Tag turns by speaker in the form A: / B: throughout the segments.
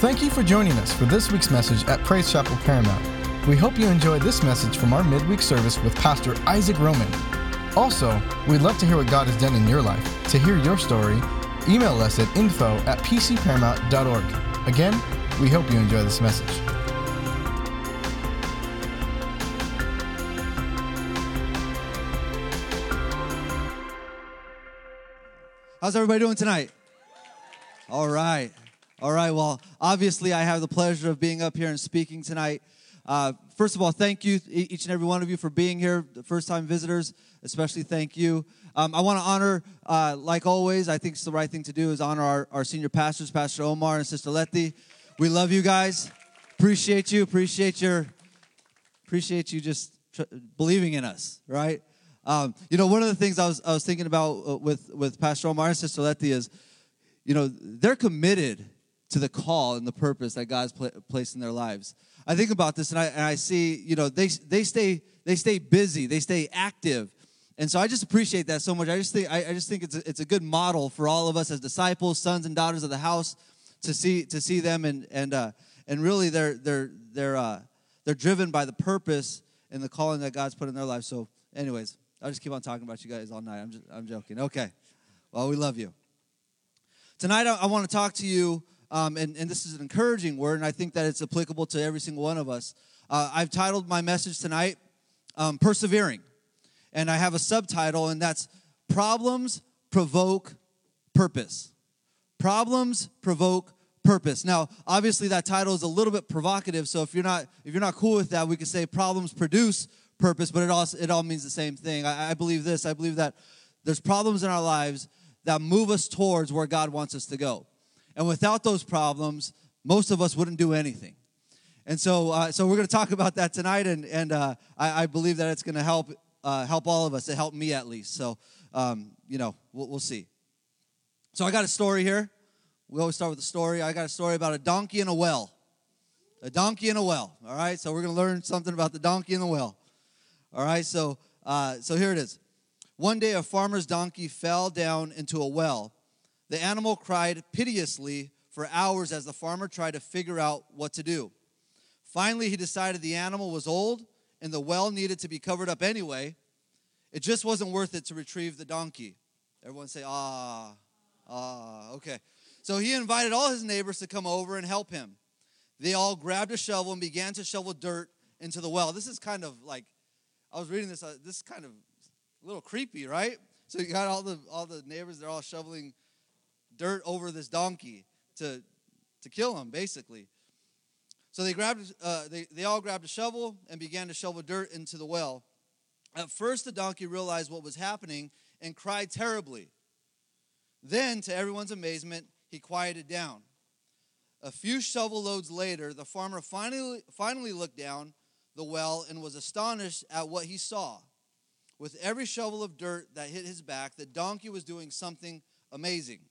A: Thank you for joining us for this week's message at Praise Chapel Paramount. We hope you enjoyed this message from our midweek service with Pastor Isaac Roman. Also, we'd love to hear what God has done in your life. To hear your story, email us at info at pcparamount.org. Again, we hope you enjoy this message.
B: How's everybody doing tonight? All right. All right. Well, obviously, I have the pleasure of being up here and speaking tonight. Uh, first of all, thank you, each and every one of you, for being here. The first time visitors, especially thank you. Um, I want to honor, uh, like always, I think it's the right thing to do is honor our, our senior pastors, Pastor Omar and Sister Letty. We love you guys. Appreciate you. Appreciate your, appreciate you just tr- believing in us, right? Um, you know, one of the things I was, I was thinking about uh, with, with Pastor Omar and Sister Letty is, you know, they're committed to the call and the purpose that God's pl- placed in their lives. I think about this and I, and I see, you know, they, they, stay, they stay busy, they stay active. And so I just appreciate that so much. I just think, I, I just think it's, a, it's a good model for all of us as disciples, sons and daughters of the house to see, to see them and, and, uh, and really they're, they're, they're, uh, they're driven by the purpose and the calling that God's put in their lives. So anyways, I'll just keep on talking about you guys all night. I'm, just, I'm joking. Okay. Well, we love you. Tonight, I, I want to talk to you um, and, and, this is an encouraging word, and I think that it's applicable to every single one of us. Uh, I've titled my message tonight, um, Persevering. And I have a subtitle, and that's Problems Provoke Purpose. Problems Provoke Purpose. Now, obviously, that title is a little bit provocative, so if you're not, if you're not cool with that, we could say problems produce purpose, but it all, it all means the same thing. I, I believe this I believe that there's problems in our lives that move us towards where God wants us to go. And without those problems, most of us wouldn't do anything. And so, uh, so we're going to talk about that tonight, and, and uh, I, I, believe that it's going to help uh, help all of us. It helped me at least. So, um, you know, we'll, we'll see. So I got a story here. We always start with a story. I got a story about a donkey and a well. A donkey and a well. All right. So we're going to learn something about the donkey and the well. All right. So, uh, so here it is. One day, a farmer's donkey fell down into a well the animal cried piteously for hours as the farmer tried to figure out what to do. Finally, he decided the animal was old and the well needed to be covered up anyway. It just wasn't worth it to retrieve the donkey. Everyone say, ah, ah, okay. So he invited all his neighbors to come over and help him. They all grabbed a shovel and began to shovel dirt into the well. This is kind of like, I was reading this, uh, this is kind of a little creepy, right? So you got all the all the neighbors, they're all shoveling dirt over this donkey to, to kill him, basically. So they grabbed, uh, they, they all grabbed a shovel and began to shovel dirt into the well. At first, the donkey realized what was happening and cried terribly. Then, to everyone's amazement, he quieted down. A few shovel loads later, the farmer finally, finally looked down the well and was astonished at what he saw. With every shovel of dirt that hit his back, the donkey was doing something amazing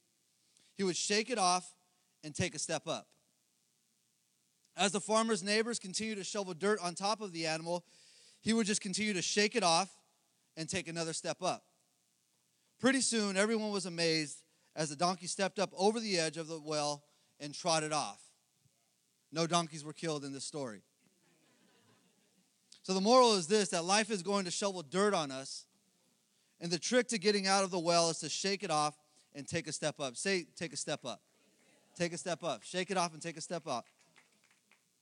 B: he would shake it off and take a step up. As the farmer's neighbors continued to shovel dirt on top of the animal, he would just continue to shake it off and take another step up. Pretty soon, everyone was amazed as the donkey stepped up over the edge of the well and trotted off. No donkeys were killed in this story. So, the moral is this that life is going to shovel dirt on us, and the trick to getting out of the well is to shake it off and take a step up. Say, take a step up. Take a step up. Shake it off and take a step up.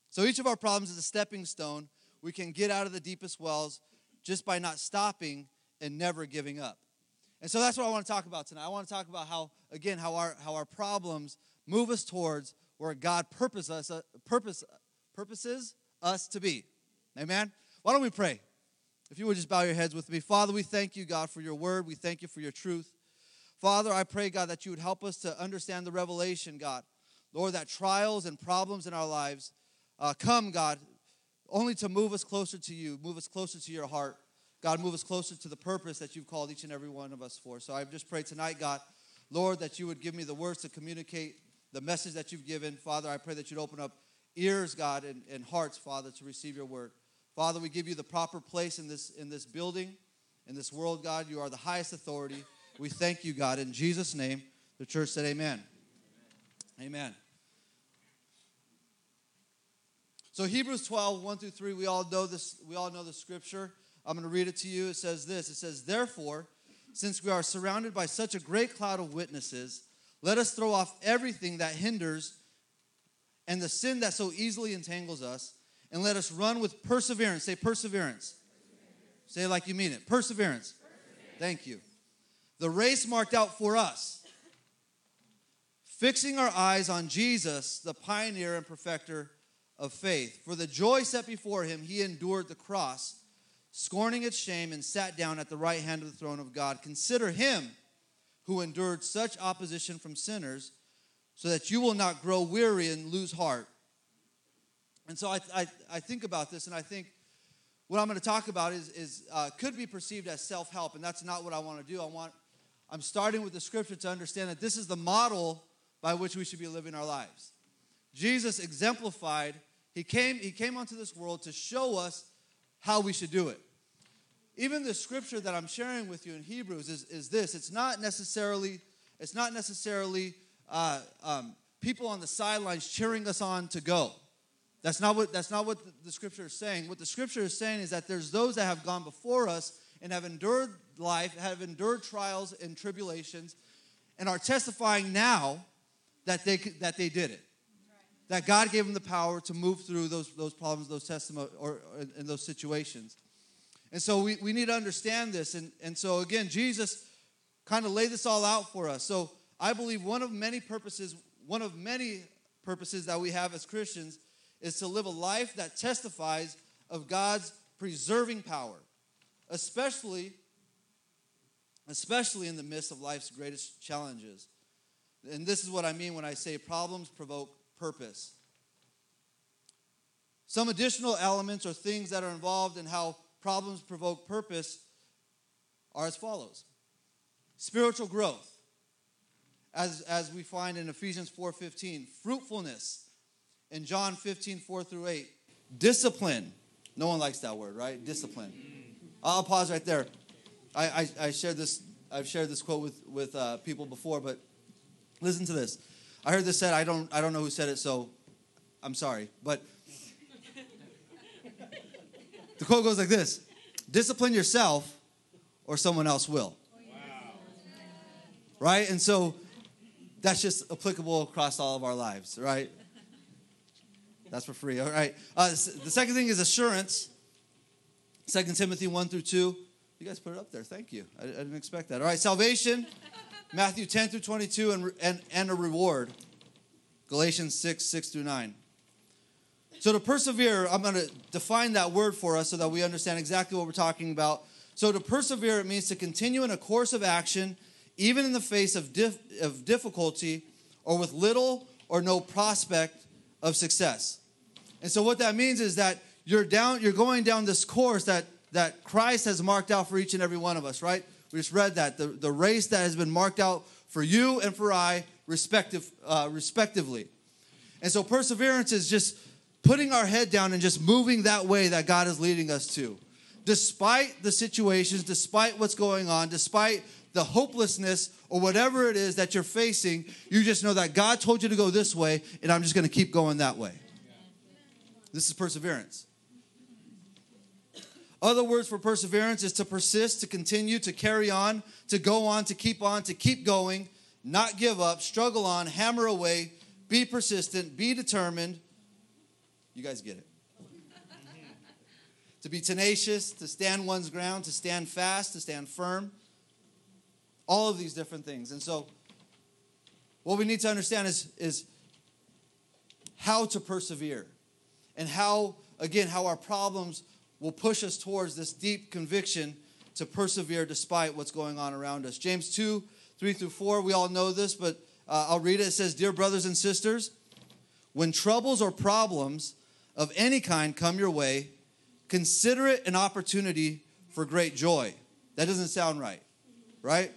B: So each of our problems is a stepping stone. We can get out of the deepest wells just by not stopping and never giving up. And so that's what I want to talk about tonight. I want to talk about how, again, how our how our problems move us towards where God purpose us, uh, purpose, purposes us to be. Amen. Why don't we pray? If you would just bow your heads with me. Father, we thank you, God, for your word. We thank you for your truth. Father, I pray, God, that you would help us to understand the revelation, God. Lord, that trials and problems in our lives uh, come, God, only to move us closer to you, move us closer to your heart. God, move us closer to the purpose that you've called each and every one of us for. So I just pray tonight, God, Lord, that you would give me the words to communicate the message that you've given. Father, I pray that you'd open up ears, God, and, and hearts, Father, to receive your word. Father, we give you the proper place in this, in this building, in this world, God. You are the highest authority. We thank you, God. In Jesus' name, the church said, Amen. Amen. So Hebrews 12, 1 through 3, we all know this, we all know the scripture. I'm going to read it to you. It says this. It says, Therefore, since we are surrounded by such a great cloud of witnesses, let us throw off everything that hinders and the sin that so easily entangles us, and let us run with perseverance. Say perseverance. perseverance. Say like you mean it. Perseverance. perseverance. Thank you. The race marked out for us, fixing our eyes on Jesus, the pioneer and perfecter of faith. For the joy set before him, he endured the cross, scorning its shame, and sat down at the right hand of the throne of God. Consider him who endured such opposition from sinners, so that you will not grow weary and lose heart. And so I, I, I think about this, and I think what I'm going to talk about is, is uh, could be perceived as self help, and that's not what I want to do. I want I'm starting with the scripture to understand that this is the model by which we should be living our lives. Jesus exemplified he came, he came onto this world to show us how we should do it. Even the scripture that I'm sharing with you in Hebrews is, is this. It's not necessarily, it's not necessarily uh, um, people on the sidelines cheering us on to go. That's not what, that's not what the, the scripture is saying. What the scripture is saying is that there's those that have gone before us and have endured life, have endured trials and tribulations, and are testifying now that they, that they did it that God gave them the power to move through those, those problems, those testimonies, or, or in those situations. And so we, we need to understand this. And, and so, again, Jesus kind of laid this all out for us. So I believe one of many purposes, one of many purposes that we have as Christians is to live a life that testifies of God's preserving power, especially, especially in the midst of life's greatest challenges. And this is what I mean when I say problems provoke purpose. Some additional elements or things that are involved in how problems provoke purpose are as follows. Spiritual growth as, as we find in ephesians 4.15 fruitfulness in john 15 4 through 8 discipline. No one likes that word right? Discipline i'll pause right there i, I, I shared this i've shared this quote with, with uh, people before but listen to this I heard this said. I don't. I don't know who said it, so I'm sorry. But the quote goes like this: "Discipline yourself, or someone else will." Wow. Right, and so that's just applicable across all of our lives, right? That's for free. All right. Uh, the second thing is assurance. Second Timothy one through two. You guys put it up there. Thank you. I, I didn't expect that. All right. Salvation. Matthew 10 through 22, and, and, and a reward. Galatians 6, 6 through 9. So to persevere, I'm going to define that word for us so that we understand exactly what we're talking about. So to persevere, it means to continue in a course of action, even in the face of, dif- of difficulty or with little or no prospect of success. And so what that means is that you're down, you're going down this course that, that Christ has marked out for each and every one of us, right? We just read that. The, the race that has been marked out for you and for I, respective, uh, respectively. And so perseverance is just putting our head down and just moving that way that God is leading us to. Despite the situations, despite what's going on, despite the hopelessness or whatever it is that you're facing, you just know that God told you to go this way, and I'm just going to keep going that way. This is perseverance. Other words for perseverance is to persist, to continue, to carry on, to go on, to keep on, to keep going, not give up, struggle on, hammer away, be persistent, be determined. You guys get it. to be tenacious, to stand one's ground, to stand fast, to stand firm. All of these different things. And so, what we need to understand is, is how to persevere and how, again, how our problems will push us towards this deep conviction to persevere despite what's going on around us. James 2 3 through 4, we all know this, but uh, I'll read it. It says, Dear brothers and sisters, when troubles or problems of any kind come your way, consider it an opportunity for great joy. That doesn't sound right, right?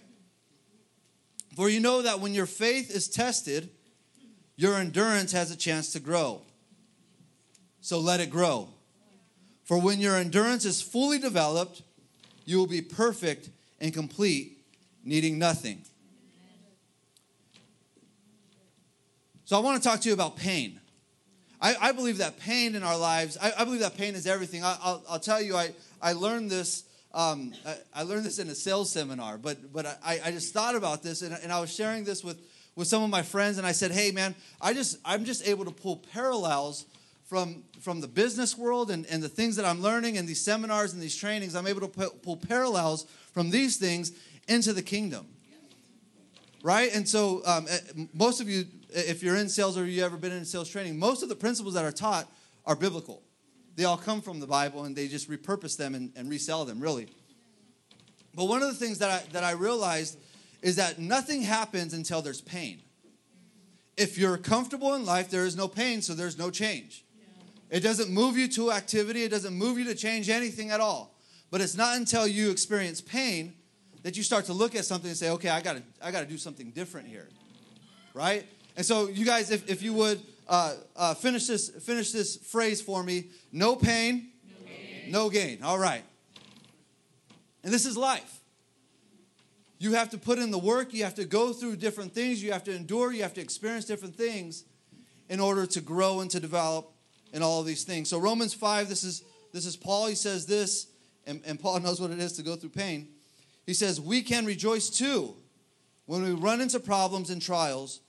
B: For you know that when your faith is tested, your endurance has a chance to grow. So let it grow. For when your endurance is fully developed, you will be perfect and complete, needing nothing. So I want to talk to you about pain. I, I believe that pain in our lives, I, I believe that pain is everything. I, will I'll tell you, I, I learned this. Um, I, I, learned this in a sales seminar, but but I, I just thought about this, and, and I was sharing this with with some of my friends, and I said, "Hey, man, I just I'm just able to pull parallels from from the business world and, and the things that I'm learning in these seminars and these trainings. I'm able to pull, parallels from these things into the kingdom." right? And so, um, eh, most of you, if you're in sales or you've ever been in sales training, most of the principles that are taught are biblical. They all come from the Bible, and they just repurpose them and, and resell them, really. But one of the things that I, that I realized is that nothing happens until there's pain. If you're comfortable in life, there is no pain, so there's no change. It doesn't move you to activity, it doesn't move you to change anything at all. But it's not until you experience pain that you start to look at something and say, okay, I gotta, I gotta do something different here. Right? And so you guys, if, if you would uh, uh, finish this finish this phrase for me, no pain, no gain. no gain. All right. And this is life. You have to put in the work, you have to go through different things, you have to endure, you have to experience different things in order to grow and to develop in all of these things. So Romans 5, this is this is Paul, he says this, and, and Paul knows what it is to go through pain. He says, We can rejoice too when we run into problems and trials,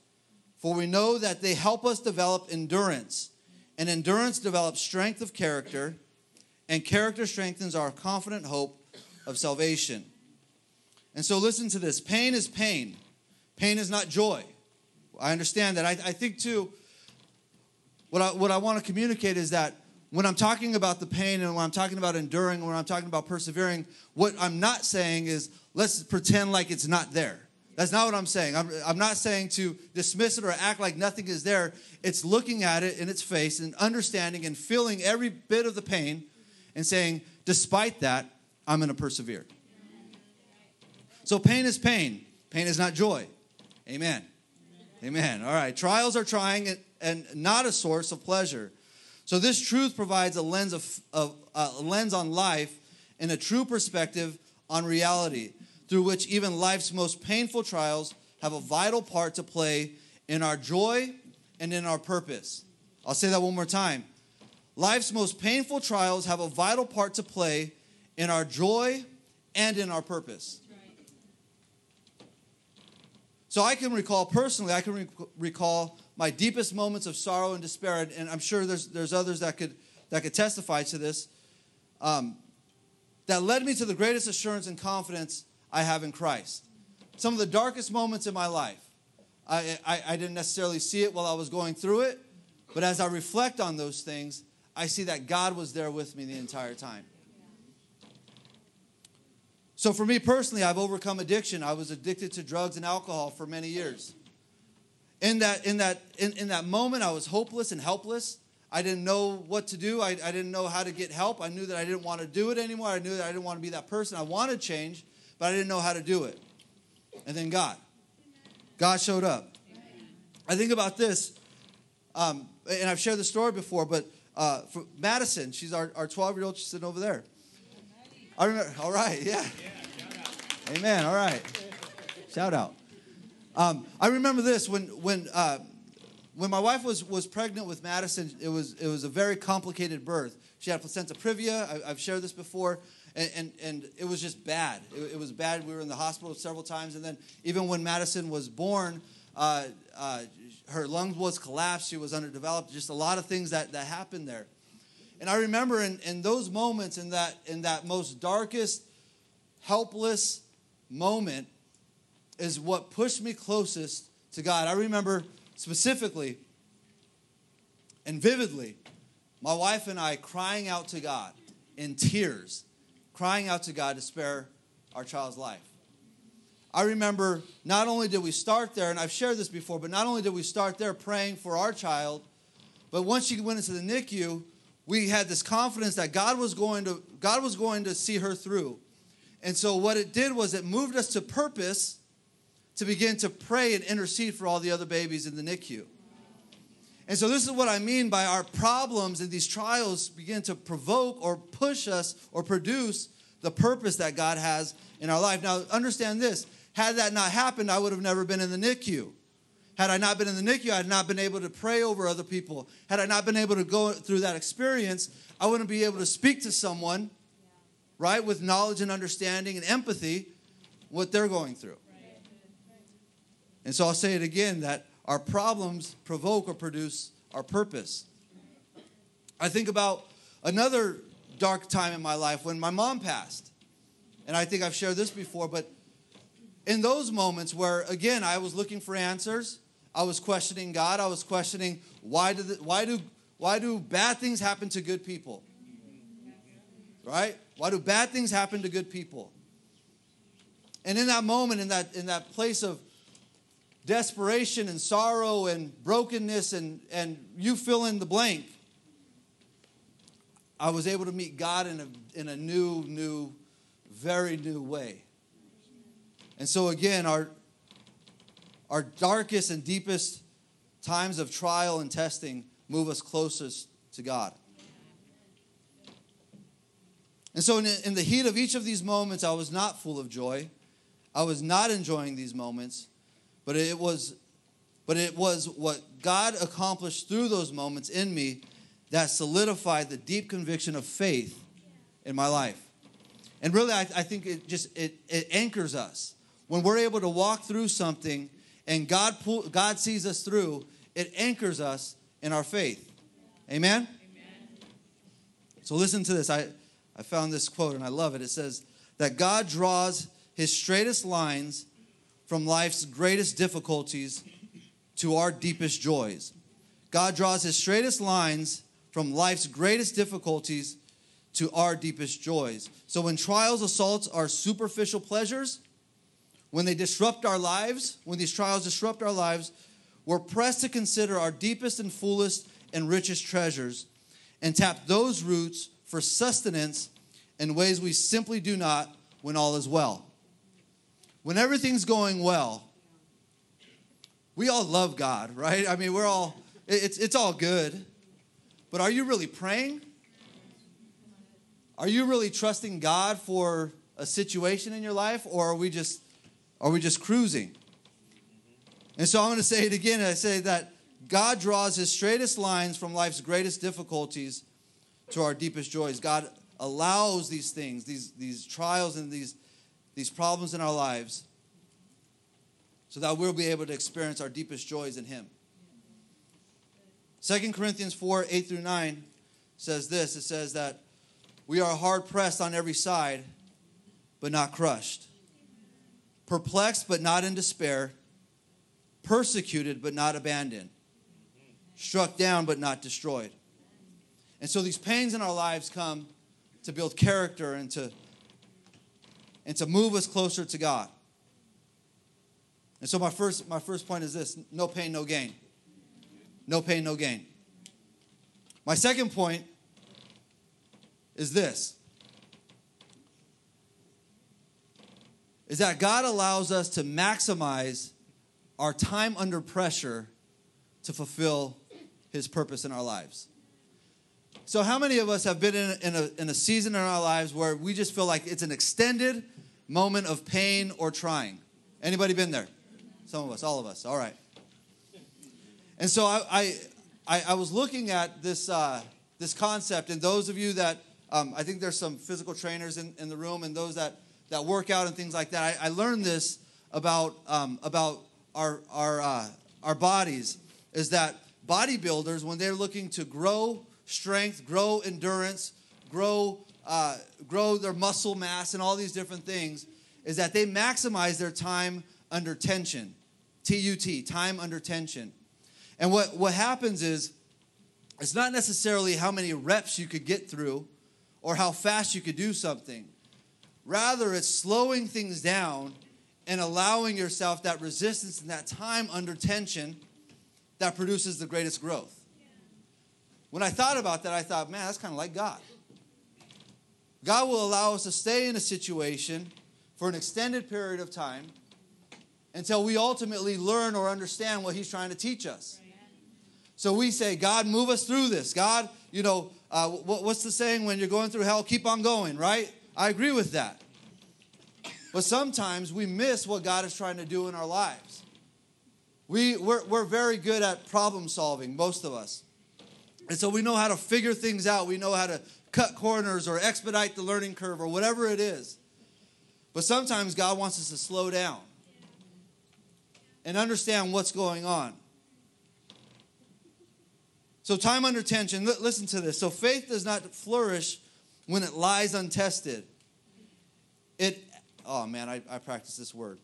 B: for we know that they help us develop endurance. And endurance develops strength of character, and character strengthens our confident hope of salvation. And so, listen to this pain is pain, pain is not joy. I understand that. I, I think, too, what I, what I want to communicate is that when I'm talking about the pain and when I'm talking about enduring, and when I'm talking about persevering, what I'm not saying is let's pretend like it's not there. That's not what I'm saying. I'm, I'm not saying to dismiss it or act like nothing is there. It's looking at it in its face and understanding and feeling every bit of the pain and saying, despite that, I'm going to persevere. So pain is pain. Pain is not joy. Amen. Amen. All right. Trials are trying and not a source of pleasure. So this truth provides a lens of, of uh, a lens on life and a true perspective on reality, through which even life's most painful trials have a vital part to play in our joy and in our purpose. I'll say that one more time. Life's most painful trials have a vital part to play in our joy and in our purpose. So I can recall personally, I can re- recall my deepest moments of sorrow and despair, and I'm sure there's, there's others that could, that could testify to this, um, that led me to the greatest assurance and confidence I have in Christ. Some of the darkest moments in my life, I, I, I didn't necessarily see it while I was going through it, but as I reflect on those things, I see that God was there with me the entire time. So for me personally, I've overcome addiction. I was addicted to drugs and alcohol for many years. In that, in that, in, in that moment, I was hopeless and helpless. I didn't know what to do. I, I didn't know how to get help. I knew that I didn't want to do it anymore. I knew that I didn't want to be that person. I wanted change, but I didn't know how to do it. And then God. God showed up. I think about this, um, and I've shared the story before, but uh, for Madison, she's our 12 year old, she's sitting over there. I remember, all right, yeah. yeah Amen, all right. Shout out. Um, I remember this when, when, uh, when my wife was, was pregnant with Madison, it was, it was a very complicated birth. She had placenta previa. I, have shared this before. And, and, and, it was just bad. It, it, was bad. We were in the hospital several times. And then, even when Madison was born, uh, uh, her lungs was collapsed. She was underdeveloped. Just a lot of things that, that happened there. And I remember in, in those moments, in that, in that most darkest, helpless moment, is what pushed me closest to God. I remember specifically and vividly my wife and I crying out to God in tears, crying out to God to spare our child's life. I remember not only did we start there, and I've shared this before, but not only did we start there praying for our child, but once she went into the NICU, we had this confidence that God was going to God was going to see her through. And so what it did was it moved us to purpose to begin to pray and intercede for all the other babies in the NICU. And so this is what I mean by our problems and these trials begin to provoke or push us or produce the purpose that God has in our life. Now understand this, had that not happened, I would have never been in the NICU. Had I not been in the NICU, I had not been able to pray over other people. Had I not been able to go through that experience, I wouldn't be able to speak to someone, right, with knowledge and understanding and empathy, what they're going through. And so I'll say it again that our problems provoke or produce our purpose. I think about another dark time in my life when my mom passed. And I think I've shared this before, but in those moments where, again, I was looking for answers, I was questioning God, I was questioning why do, the, why do, why do bad things happen to good people? Right? Why do bad things happen to good people? And in that moment, in that, in that place of desperation and sorrow and brokenness, and, and you fill in the blank, I was able to meet God in a, in a new, new, very new way. And so, again, our, our darkest and deepest times of trial and testing move us closest to God. And so, in, the heat of each of these moments, I was not full of joy. I was not enjoying these moments, but it was, but it was what God accomplished through those moments in me that solidified the deep conviction of faith in my life. And really, I, I think it just it, it anchors us when we're able to walk through something and God pull, God sees us through. It anchors us in our faith. Amen. Amen. So listen to this. I I found this quote and I love it. It says that God draws his straightest lines from life's greatest difficulties to our deepest joys. God draws his straightest lines from life's greatest difficulties to our deepest joys. So when trials assaults our superficial pleasures, when they disrupt our lives, when these trials disrupt our lives, we're pressed to consider our deepest and fullest and richest treasures and tap those roots for sustenance in ways we simply do not when all is well. When everything's going well, we all love God, right? I mean, we're all, it's, it's all good. But are you really praying? Are you really trusting God for a situation in your life, or are we just are we just cruising? And so I'm going to say it again. I say that God draws his straightest lines from life's greatest difficulties to our deepest joys. God allows these things, these, these trials and these, these problems in our lives, so that we'll be able to experience our deepest joys in him. 2 Corinthians 4 8 through 9 says this it says that we are hard pressed on every side, but not crushed, perplexed, but not in despair, persecuted, but not abandoned, struck down, but not destroyed. And so these pains in our lives come to build character and to, and to move us closer to God. And so my first, my first point is this no pain, no gain. No pain, no gain. My second point is this is that God allows us to maximize our time under pressure to fulfill his purpose in our lives. So, how many of us have been in a, in, a, in a season in our lives where we just feel like it's an extended moment of pain or trying? Anybody been there? Some of us, all of us. All right. And so I, I, I was looking at this, uh, this concept, and those of you that, um, I think there's some physical trainers in, in the room, and those that, that work out and things like that. I, I learned this about, um, about our, our, uh, our bodies, is that bodybuilders, when they're looking to grow strength, grow endurance, grow, uh, grow their muscle mass, and all these different things, is that they maximize their time under tension. TUT, time under tension. And what, what happens is, it's not necessarily how many reps you could get through or how fast you could do something. Rather, it's slowing things down and allowing yourself that resistance and that time under tension that produces the greatest growth. When I thought about that, I thought, man, that's kind of like God. God will allow us to stay in a situation for an extended period of time until we ultimately learn or understand what He's trying to teach us. So we say, God, move us through this. God, you know, uh, what's the saying when you're going through hell? Keep on going, right? I agree with that. But sometimes we miss what God is trying to do in our lives. We, we're, we're very good at problem solving, most of us. And so we know how to figure things out. We know how to cut corners or expedite the learning curve or whatever it is. But sometimes God wants us to slow down and understand what's going on. So, time under tension, listen to this. So, faith does not flourish when it lies untested. It, oh man, I, I practice this word.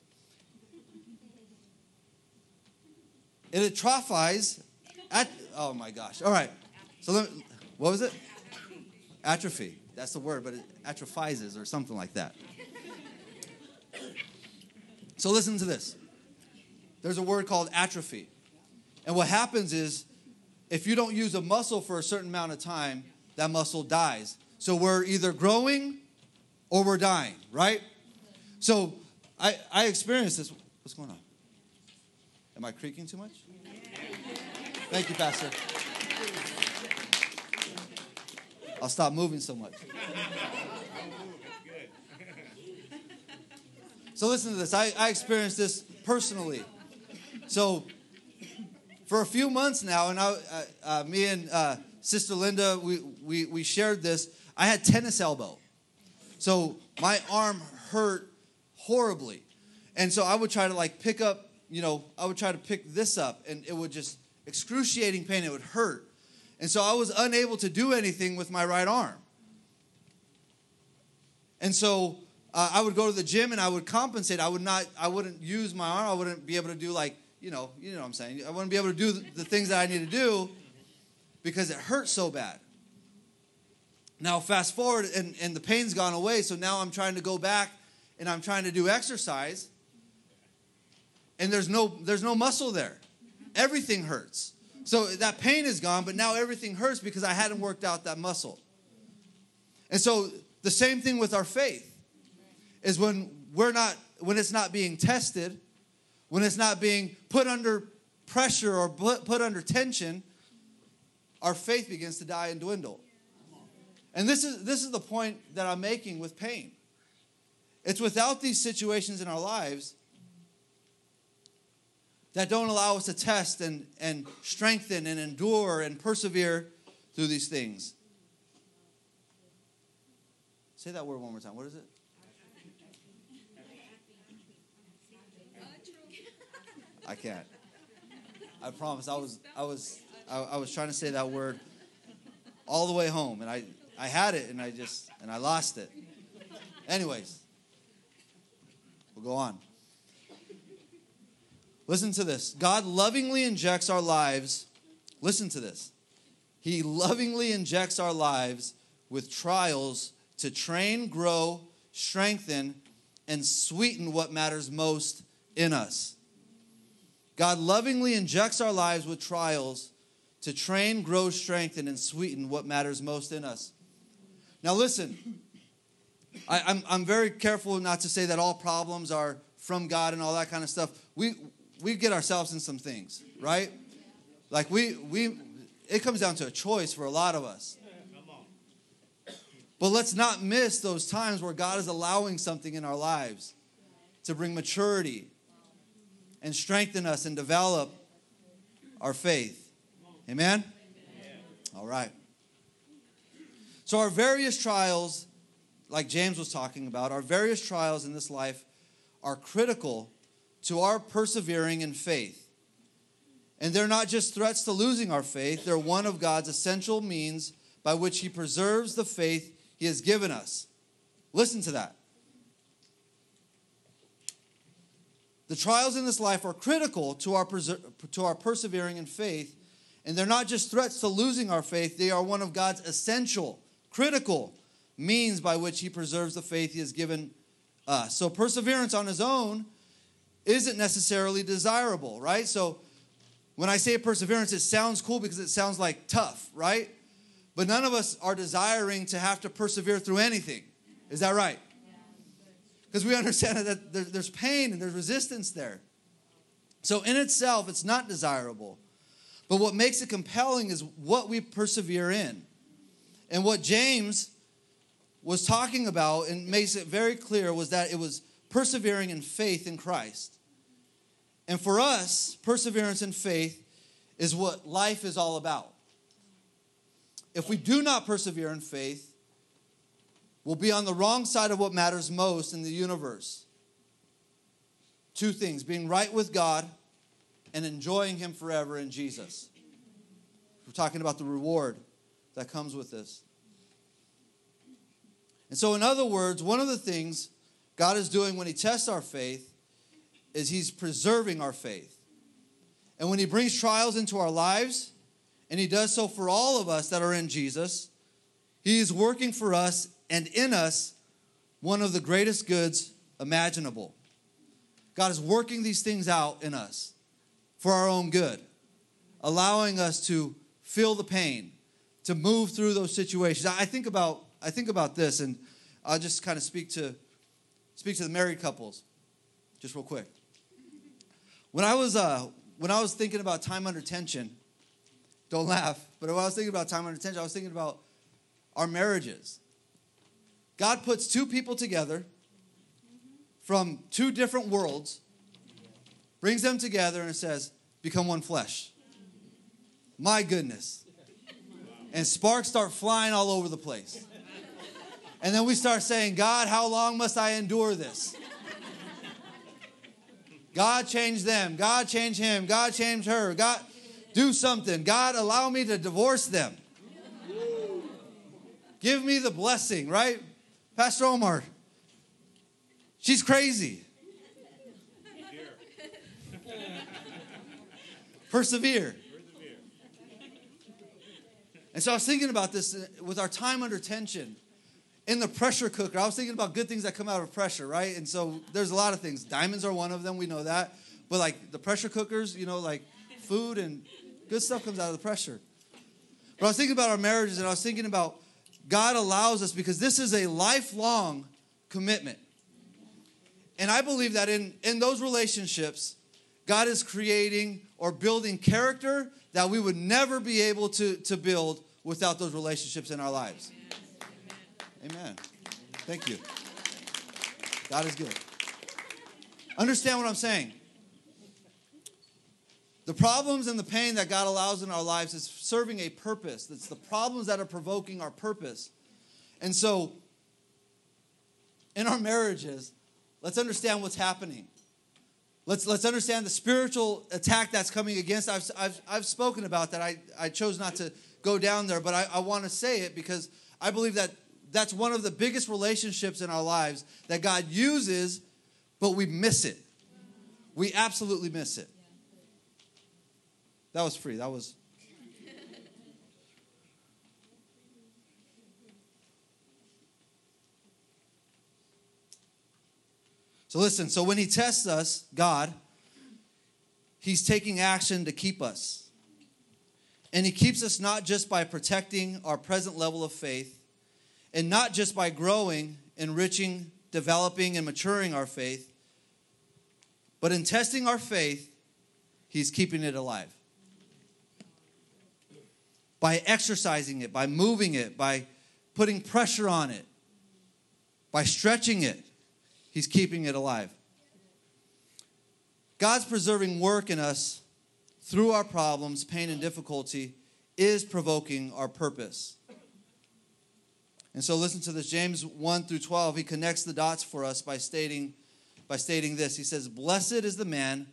B: It atrophies at, oh my gosh. All right. So, let me, what was it? Atrophy. That's the word, but it atrophies or something like that. So, listen to this. There's a word called atrophy. And what happens is, if you don't use a muscle for a certain amount of time, that muscle dies. So we're either growing or we're dying, right? So I, I experienced this. What's going on? Am I creaking too much? Thank you, Pastor. I'll stop moving so much. So listen to this. I, I experienced this personally. So for a few months now, and I, uh, uh, me and uh, Sister Linda, we, we, we shared this. I had tennis elbow. So my arm hurt horribly. And so I would try to like pick up, you know, I would try to pick this up and it would just excruciating pain. It would hurt. And so I was unable to do anything with my right arm. And so uh, I would go to the gym and I would compensate. I would not, I wouldn't use my arm. I wouldn't be able to do like you know, you know what I'm saying. I wouldn't be able to do the things that I need to do because it hurts so bad. Now, fast forward, and, and the pain's gone away, so now I'm trying to go back and I'm trying to do exercise, and there's no there's no muscle there. Everything hurts. So that pain is gone, but now everything hurts because I hadn't worked out that muscle. And so the same thing with our faith is when we're not when it's not being tested, when it's not being put under pressure or put under tension, our faith begins to die and dwindle. And this is, this is the point that I'm making with pain. It's without these situations in our lives that don't allow us to test and, and strengthen and endure and persevere through these things. Say that word one more time. What is it? I can't. I promise. I was I was I, I, was trying to say that word all the way home, and I I had it, and I just and I lost it. Anyways, we'll go on. Listen to this. God lovingly injects our lives. Listen to this. He lovingly injects our lives with trials to train, grow, strengthen, and sweeten what matters most in us. God lovingly injects our lives with trials to train, grow, strengthen, and sweeten what matters most in us. Now, listen, I, am I'm, I'm very careful not to say that all problems are from God and all that kind of stuff. We, we get ourselves in some things, right? Like, we, we, it comes down to a choice for a lot of us. But let's not miss those times where God is allowing something in our lives to bring maturity, and strengthen us and develop our faith. Amen? All right. So, our various trials, like James was talking about, our various trials in this life are critical to our persevering in faith. And they're not just threats to losing our faith, they're one of God's essential means by which He preserves the faith He has given us. Listen to that. The trials in this life are critical to our, to our persevering in faith, and they're not just threats to losing our faith, they are one of God's essential, critical means by which He preserves the faith He has given us. So, perseverance on His own isn't necessarily desirable, right? So, when I say perseverance, it sounds cool because it sounds like tough, right? But none of us are desiring to have to persevere through anything. Is that right? because we understand that there's pain and there's resistance there. So, in itself, it's not desirable. But what makes it compelling is what we persevere in. And what James was talking about and makes it very clear was that it was persevering in faith in Christ. And for us, perseverance and faith is what life is all about. If we do not persevere in faith, we'll be on the wrong side of what matters most in the universe. Two things being right with God and enjoying Him forever in Jesus. We're talking about the reward that comes with this. And so, in other words, one of the things God is doing when He tests our faith is He's preserving our faith. And when He brings trials into our lives, and He does so for all of us that are in Jesus, He is working for us and in us one of the greatest goods imaginable. God is working these things out in us for our own good, allowing us to feel the pain, to move through those situations. I think about I think about this, and I'll just kind of speak to speak to the married couples, just real quick. When I was uh, when I was thinking about time under tension, don't laugh, but when I was thinking about time under tension, I was thinking about our marriages. God puts two people together from two different worlds, brings them together, and says, Become one flesh. My goodness. And sparks start flying all over the place. And then we start saying, God, how long must I endure this? God change them. God change him. God change her. God do something. God allow me to divorce them. Give me the blessing, right? Pastor Omar, she's crazy. Persevere. And so I was thinking about this uh, with our time under tension in the pressure cooker, I was thinking about good things that come out of pressure, right? And so there's a lot of things. Diamonds are one of them, we know that. But like the pressure cookers, you know, like food and good stuff comes out of the pressure. But I was thinking about our marriages and I was thinking about God allows us because this is a lifelong commitment. And I believe that in, in those relationships, God is creating or building character that we would never be able to, to build without those relationships in our lives. Amen. Thank you. God is good. Understand what I'm saying. The problems and the pain that God allows in our lives is serving a purpose. It's the problems that are provoking our purpose. And so, in our marriages, let's understand what's happening. Let's, let's understand the spiritual attack that's coming against. I've, I've, I've spoken about that. I, I chose not to go down there, but I, I want to say it because I believe that that's one of the biggest relationships in our lives that God uses, but we miss it. We absolutely miss it. That was free. That was. So listen, so when he tests us, God, he's taking action to keep us. And he keeps us not just by protecting our present level of faith, and not just by growing, enriching, developing, and maturing our faith, but in testing our faith, He's keeping it alive. By exercising it, by moving it, by putting pressure on it, by stretching it, He's keeping it alive. God's preserving work in us through our problems, pain, and difficulty is provoking our purpose. And so listen to this. James 1 through 12, he connects the dots for us by stating, by stating this. He says, Blessed is the man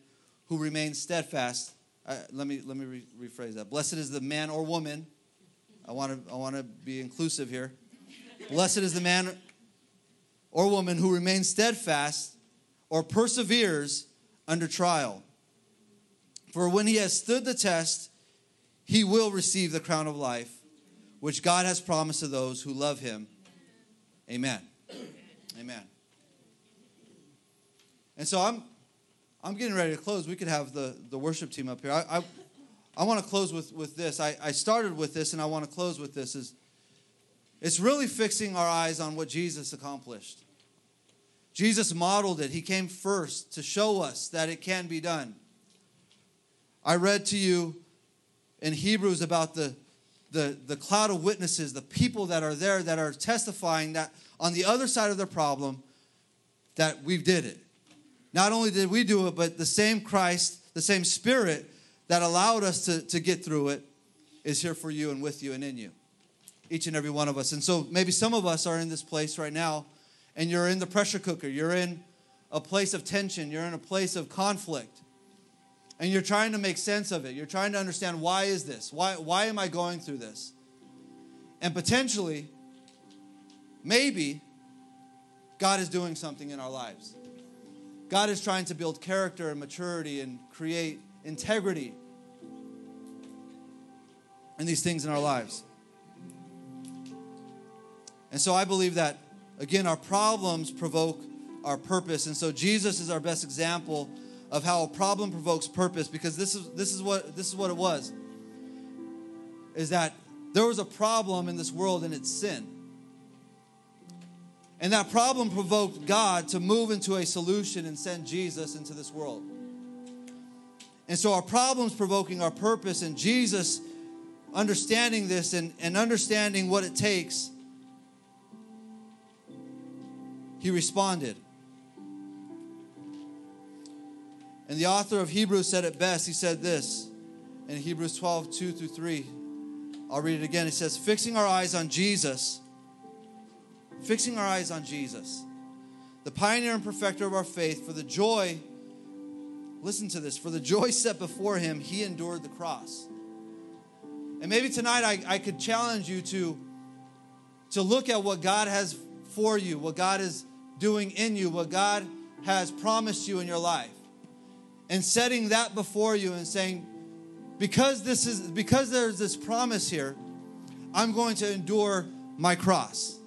B: who remains steadfast. Uh, let me, let me re- rephrase that. Blessed is the man or woman. I want to I want to be inclusive here. Blessed is the man or woman who remains steadfast or perseveres under trial. For when he has stood the test, he will receive the crown of life which God has promised to those who love him. Amen. Amen. And so I'm I'm getting ready to close. We could have the, the worship team up here. I, I, I want to close with, with this. I, I started with this and I want to close with this is it's really fixing our eyes on what Jesus accomplished. Jesus modeled it. He came first to show us that it can be done. I read to you in Hebrews about the the, the cloud of witnesses, the people that are there that are testifying that on the other side of the problem, that we did it. Not only did we do it, but the same Christ, the same Spirit that allowed us to, to get through it is here for you and with you and in you. Each and every one of us. And so maybe some of us are in this place right now and you're in the pressure cooker. You're in a place of tension. You're in a place of conflict. And you're trying to make sense of it. You're trying to understand why is this? Why, why am I going through this? And potentially, maybe, God is doing something in our lives. God is trying to build character and maturity and create integrity in these things in our lives. And so I believe that, again, our problems provoke our purpose. And so Jesus is our best example of how a problem provokes purpose because this is, this is, what, this is what it was is that there was a problem in this world and it's sin. And that problem provoked God to move into a solution and send Jesus into this world. And so our problems provoking our purpose, and Jesus understanding this and, and understanding what it takes, he responded. And the author of Hebrews said it best. He said this in Hebrews 12, 2 through 3. I'll read it again. He says, Fixing our eyes on Jesus, fixing our eyes on Jesus, the pioneer and perfecter of our faith, for the joy, listen to this, for the joy set before him, he endured the cross. And maybe tonight I, I could challenge you to, to look at what God has for you, what God is doing in you, what God has promised you in your life. And setting that before you and saying because this is because there's this promise here i'm going to endure my cross.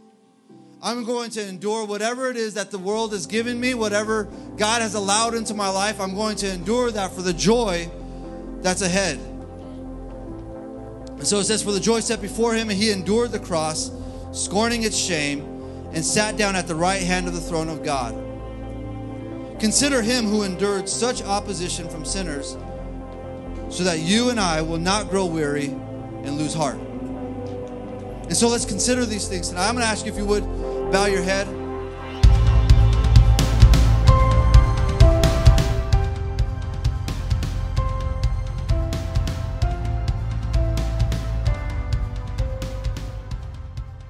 B: I'm going to endure whatever it is that the world has given me whatever god has allowed into my life. I'm going to endure that for the joy that's ahead. And so it says for the joy set before him and he endured the cross scorning its shame and sat down at the right hand of the throne of god Consider him who endured such opposition from sinners, so that you and I will not grow weary and lose heart. And so let's consider these things. And I'm going to ask you if you would bow your head.